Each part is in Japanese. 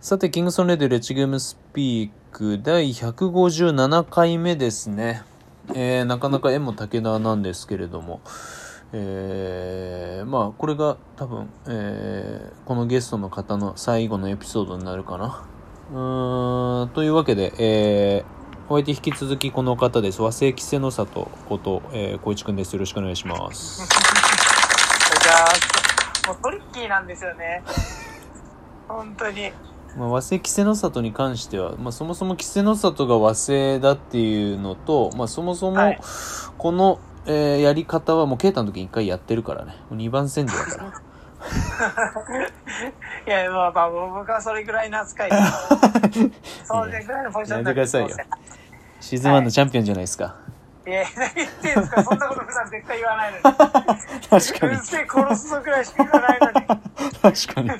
さて、キングソンレディレッチゲームスピーク第157回目ですね。えー、なかなか絵も武田なんですけれども、えー、まあ、これが多分、えー、このゲストの方の最後のエピソードになるかな。うーん、というわけで、えー、お相手引き続きこの方です。和製稀勢の里こと、えー、小市くんです。よろしくお願いします。じゃあ、もうトリッキーなんですよね。本当に。まあ、和製稀勢の里に関しては、まあ、そもそも稀勢の里が和製だっていうのと、まあ、そもそもこの、はい、えー、やり方はもう啓太の時に一回やってるからね。もう2番線でだから。いやまあまあ僕はそれぐらいの扱い それぐらいのポジションやめてくださいよ。シーズン1のチャンピオンじゃないですか、い。や、何言ってんすか。そんなこと普段絶対言わないのに。確かに。うせ殺すぞくらいしか言わないのに。確かに。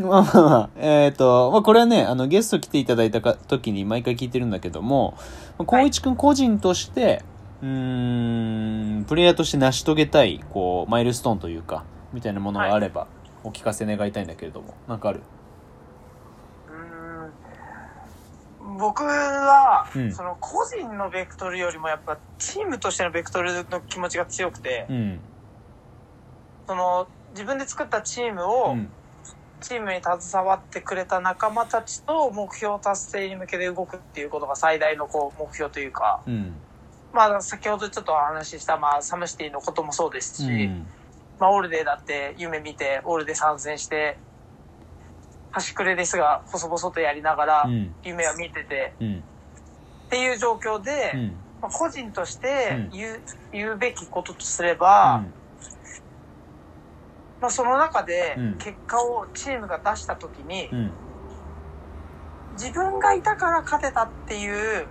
まあまあまあ、えっ、ー、と、まあこれはね、あの、ゲスト来ていただいたか時に毎回聞いてるんだけども、光一くん個人として、はい、うん、プレイヤーとして成し遂げたい、こう、マイルストーンというか、みたいなものがあれば、お聞かせ願いたいんだけれども、なんかある？僕は、うん、その個人のベクトルよりもやっぱチームとしてのベクトルの気持ちが強くて、うん、その自分で作ったチームを、うんチームに携わってくれた仲間たちと目標達成に向けて動くっていうことが最大のこう目標というか、うん、まあ先ほどちょっとお話しした、まあ、サムシティのこともそうですし、うん、まあ、オールデーだって夢見てオールデー参戦して端くれですが細々とやりながら夢は見てて、うん、っていう状況で、まあ、個人として言う,、言うべきこととすれば、まあ、その中で結果をチームが出した時に、うん、自分がいたから勝てたっていう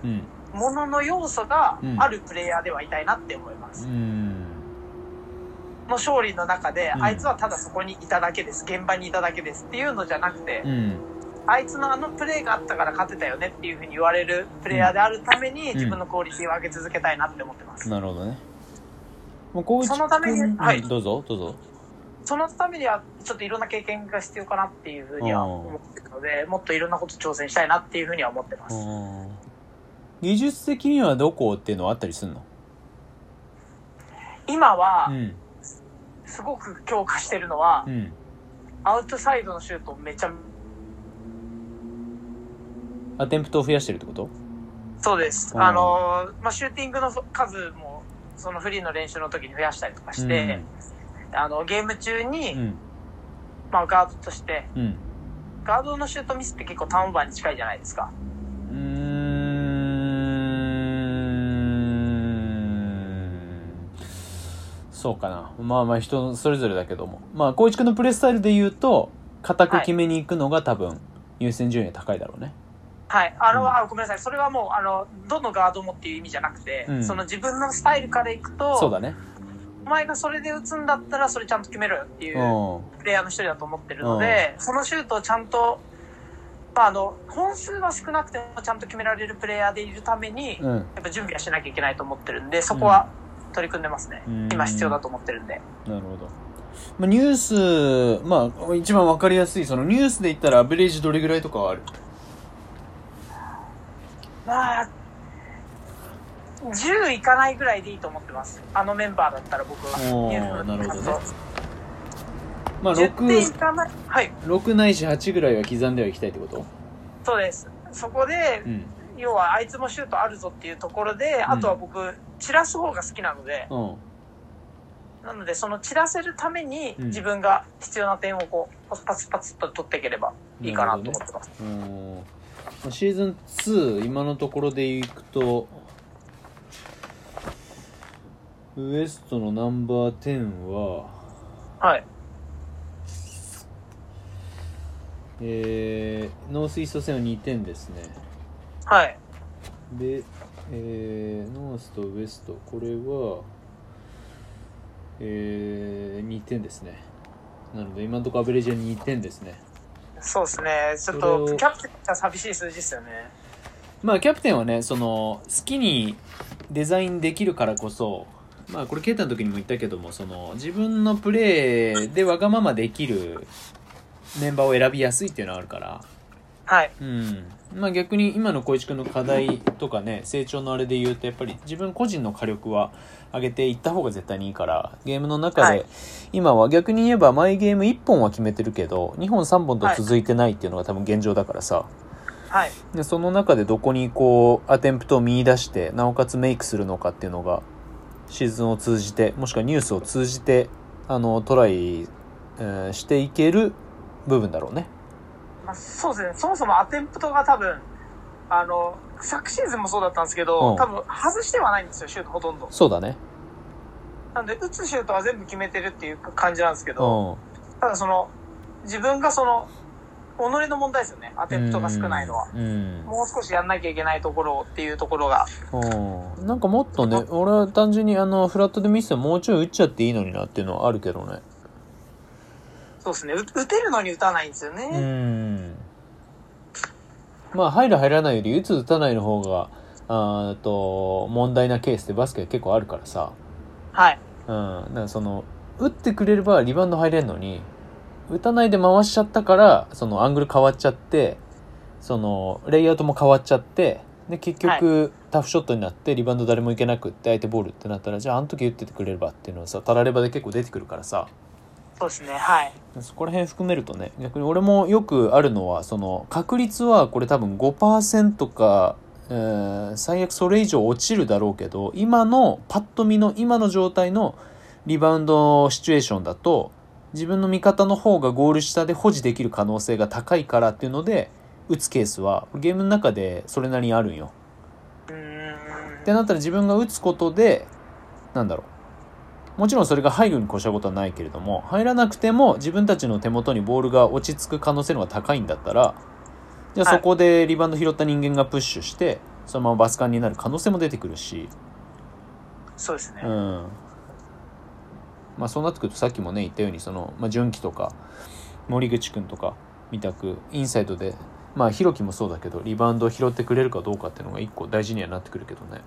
ものの要素があるプレイヤーではいたいなって思います。うん、の勝利の中で、あいつはただそこにいただけです、現場にいただけですっていうのじゃなくて、あいつのあのプレーがあったから勝てたよねっていうふうに言われるプレイヤーであるために、自分のクオリティを上げ続けたいなって思ってます。なるほどね。もうそのために、はい、どうぞ、どうぞ。そのためにはちょっといろんな経験が必要かなっていうふうには思ってるので、もっといろんなこと挑戦したいなっていうふうには思ってます。技術的にはどこっていうのはあったりするの？今は、すごく強化してるのは、うん、アウトサイドのシュートめちゃアテンプトを増やしてるってこと？そうです。あの、まあ、シューティングの数も、そのフリーの練習の時に増やしたりとかして、うんあの、ゲーム中に、うん、まあ、ガードとして、うん、ガードのシュートミスって結構ターンオーバーに近いじゃないですか。うん。そうかな。まあまあ人それぞれだけども。まあ、光一君のプレースタイルで言うと、固く決めに行くのが多分、優先順位高いだろうね。はい。あの、うん、あごめんなさい。それはもう、あの、どのガードもっていう意味じゃなくて、うん、その自分のスタイルからいくと、そうだね。お前がそれで打つんだったらそれちゃんと決めろよっていうプレイヤーの一人だと思ってるので、そのシュートをちゃんと、まあ、あの、本数は少なくてもちゃんと決められるプレイヤーでいるために、やっぱ準備はしなきゃいけないと思ってるんで、そこは取り組んでますね。今必要だと思ってるんで。なるほど。まあ、ニュース、まあ、一番わかりやすい、そのニュースで言ったらアベレージどれぐらいとかはある？まあ、10いかないぐらいでいいと思ってます。あのメンバーだったら僕は。おなるほどね。まあ6、はい、6ないし8ぐらいは刻んではいきたいってこと？そうです。そこで、うん、要はあいつもシュートあるぞっていうところで、あとは僕、散らす方が好きなので、うん、なのでその散らせるために自分が必要な点をこう、パツパツと取っていければいいかなと思ってます。ね、シーズン2、今のところでいくと、ウエストのナンバー10は、はい。えー、ノースイースト戦は2点ですね。はい。で、えー、ノースとウエスト、これは、えー、2点ですね。なので、今のところアベレージは2点ですね。そうですね。ちょっと、キャプテンが寂しい数字ですよね。まあ、キャプテンはね、その、好きにデザインできるからこそ、まあこれケイタの時にも言ったけどもその自分のプレーでわがままできるメンバーを選びやすいっていうのはあるからはい。うん。まあ逆に今の小市君の課題とかね、成長のあれで言うと、やっぱり自分個人の火力は上げていった方が絶対にいいから、ゲームの中で、今は逆に言えばマイゲーム1本は決めてるけど、2本3本と続いてないっていうのが多分現状だからさ。はい。で、その中でどこにこう、アテンプトを見出して、なおかつメイクするのかっていうのが、シーズンを通じて、もしくはニュースを通じて、あの、トライ、えー、していける部分だろうね。まあ、そうですね。そもそもアテンプトが多分、あの、昨シーズンもそうだったんですけど、うん、多分外してはないんですよ、シュートほとんど。そうだね。なんで、打つシュートは全部決めてるっていう感じなんですけど、うん、ただその、自分がその、己の問題ですよね、アテンプトが少ないのは。うん、もう少しやんなきゃいけないところっていうところが。うん、なんかもっとね、俺は単純にあの、フラットで見せてもうちょい打っちゃっていいのになっていうのはあるけどね。そうですね。打てるのに打たないんですよね。うん。まあ、入る入らないより、打つ打たないの方が、あと、問題なケースってバスケ結構あるからさ。はい。うん。だからその、打ってくれればリバウンド入れんのに、打たないで回しちゃったから、そのアングル変わっちゃって、その、レイアウトも変わっちゃって、で、結局、はい、タフショットになって、リバウンド誰もいけなくって、相手ボールってなったら、じゃあ、あの時打っててくれればっていうのはさ、たらればで結構出てくるからさ。そうですねはいそこら辺含めるとね逆に俺もよくあるのはその確率はこれ多分5%か、えー、最悪それ以上落ちるだろうけど今のパッと見の今の状態のリバウンドシチュエーションだと自分の味方の方がゴール下で保持できる可能性が高いからっていうので打つケースはゲームの中でそれなりにあるんよ。ってなったら自分が打つことでなんだろうもちろんそれが入るに越したことはないけれども、入らなくても自分たちの手元にボールが落ち着く可能性の方が高いんだったら、じゃあそこでリバウンド拾った人間がプッシュして、そのままバスカンになる可能性も出てくるし。そうですね。うん。まあそうなってくるとさっきもね言ったように、その、まあ純喜とか、森口くんとか、みたく、インサイドで、まあ、ひろきもそうだけど、リバウンドを拾ってくれるかどうかっていうのが一個大事にはなってくるけどね。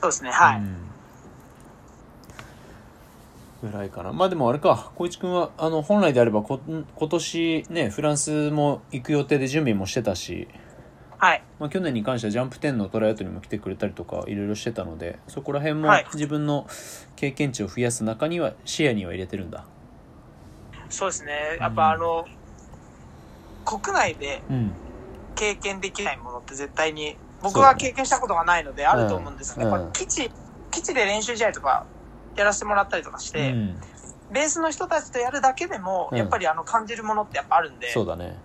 そうですね、はい。うんぐらいかな。まあでもあれか、光一君は、あの、本来であればこ、今年ね、フランスも行く予定で準備もしてたし、はい。まあ去年に関してはジャンプ10のトライアウトにも来てくれたりとか、いろいろしてたので、そこら辺も自分の経験値を増やす中には、視野には入れてるんだ。そうですね。やっぱあの、うん、国内で経験できないものって絶対に、僕は経験したことがないのであると思うんですけど、やっぱ基地、基地で練習試合とかやらせてもらったりとかして、うん、ベースの人たちとやるだけでも、やっぱりあの感じるものってやっぱあるんで、そうだね。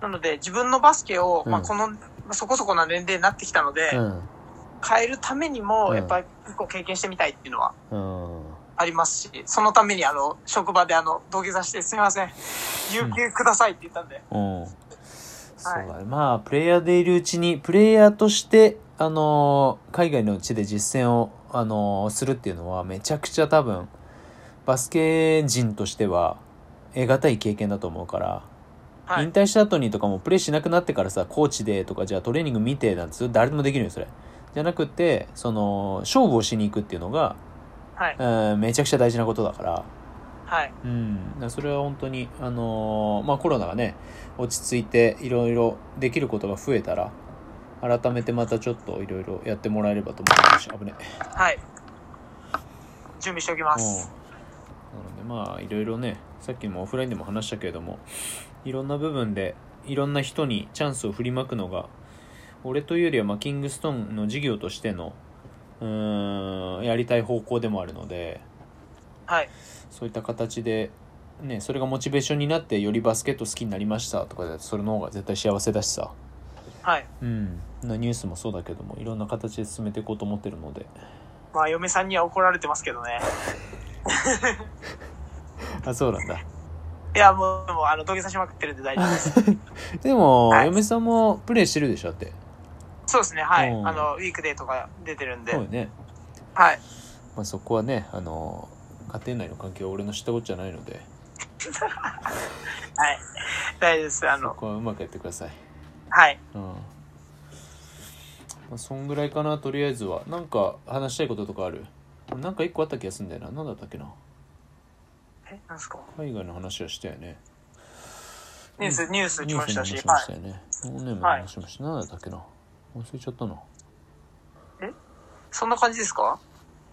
なので自分のバスケを、まあこの、そこそこな年齢になってきたので、変えるためにも、やっぱり結構経験してみたいっていうのは、ありますし、そのためにあの、職場であの、土下座してすみません、有給くださいって言ったんで。うん。そうだね。まあ、プレイヤーでいるうちに、プレイヤーとして、あのー、海外の地で実践をあのするっていうのはめちゃくちゃ多分バスケ人としては得難い経験だと思うから、はい、引退した後にとかもプレイしなくなってからさコーチでとかじゃあトレーニング見てなんつ誰でもできるよそれ。じゃなくてその勝負をしに行くっていうのが、はい。えー、めちゃくちゃ大事なことだから。はい。うん。それは本当に、あのー、まあコロナがね、落ち着いていろいろできることが増えたら、改めてまたちょっといろいろやってもらえればと思いますし危ねはい。準備しておきますなのでまあいろいろねさっきもオフラインでも話したけれどもいろんな部分でいろんな人にチャンスを振りまくのが俺というよりはまあキングストンの事業としてのうんやりたい方向でもあるので、はい、そういった形で、ね、それがモチベーションになってよりバスケット好きになりましたとかでそれの方が絶対幸せだしさはい。うん。ニュースもそうだけども、いろんな形で進めていこうと思ってるので。まあ、嫁さんには怒られてますけどね。あ、そうなんだ。いや、もう、もうあの、土下座しまくってるんで大丈夫です。でも、はい、嫁さんもプレイしてるでしょって。そうですね、はい。あの、ウィークデーとか出てるんで。そうね。はい。まあ、そこはね、あの、家庭内の関係は俺の知ったことじゃないので。はい。大丈夫です。あの。そこはうまくやってください。はい。うん。まあ、そんぐらいかな、とりあえずは。なんか話したいこととかある？なんか一個あった気がするんだよな。なんだったっけな。え、なんすか？海外の話はしたよね。ニュース、ニュース来ましたし。ニュースにもしたよね。はい、ノーネーム話しました。何だったっけな忘れちゃったな。え？そんな感じですか？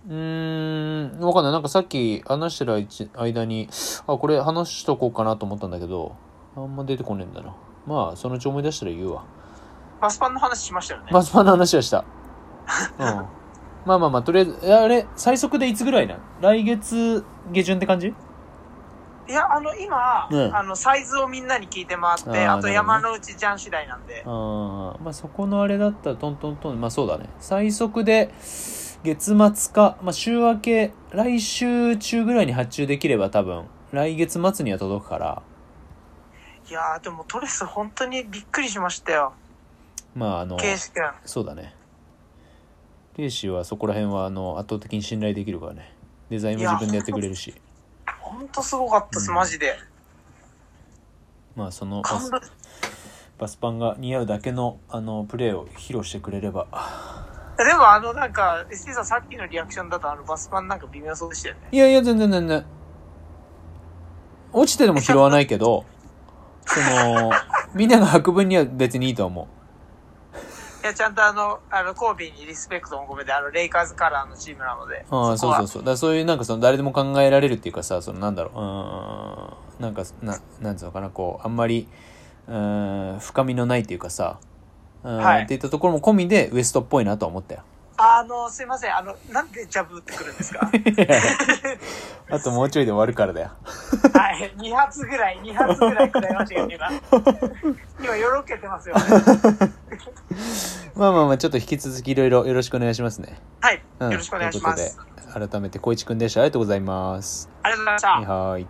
うーん、わかんない。なんかさっき話してる間に、あ、これ話しとこうかなと思ったんだけど、あんま出てこねえんだな。まあ、そのうち思い出したら言うわ。バスパンの話しましたよね。バスパンの話はした。うん。まあまあまあ、とりあえず、あれ、最速でいつぐらいな来月下旬って感じ？いや、あの、今、ね、あの、サイズをみんなに聞いて回って、あと山の内ジャン次第なんで。ああ、まあそこのあれだったらトントントン、まあそうだね。最速で、月末か、まあ週明け、来週中ぐらいに発注できれば多分、来月末には届くから。いやー、でもトレス本当にびっくりしましたよ。まああの、ケイシ君。そうだね。ケイシはそこら辺はあの、圧倒的に信頼できるからね。デザインも自分でやってくれるし。本当すごかったです、うん、マジで。まあそのバスバスパンが似合うだけのあのプレーを披露してくれれば。でもあのなんか、ST さんさっきのリアクションだとあのバスパンなんか微妙そうでしたよね。いやいや、全然全然。落ちてでも拾わないけど、その、みんなが履く分には別にいいと思う。や、ちゃんとあの、あの、神戸にリスペクトも込めて、あの、レイカーズカラーのチームなので。ああ、そうそうそう。だそういうなんかその、誰でも考えられるっていうかさ、その、なんだろう、うん、なんか、な、なんつうのかな、こう、あんまり、うん、深みのないっていうかさ、うん、はい、っていったところも込みで、ウエストっぽいなと思ったよ。あの、すいません。あの、なんでジャブ打ってくるんですか？あともうちょいで終わるからだよ。はい。2発ぐらい、2発ぐらいくらいましたよ、今。今、よろけてますよね。まあまあまあ、ちょっと引き続きいろいろよろしくお願いしますね。はい。うん、よろしくお願いします。改めて、小市くんでした。ありがとうございます。ありがとうございました。はい。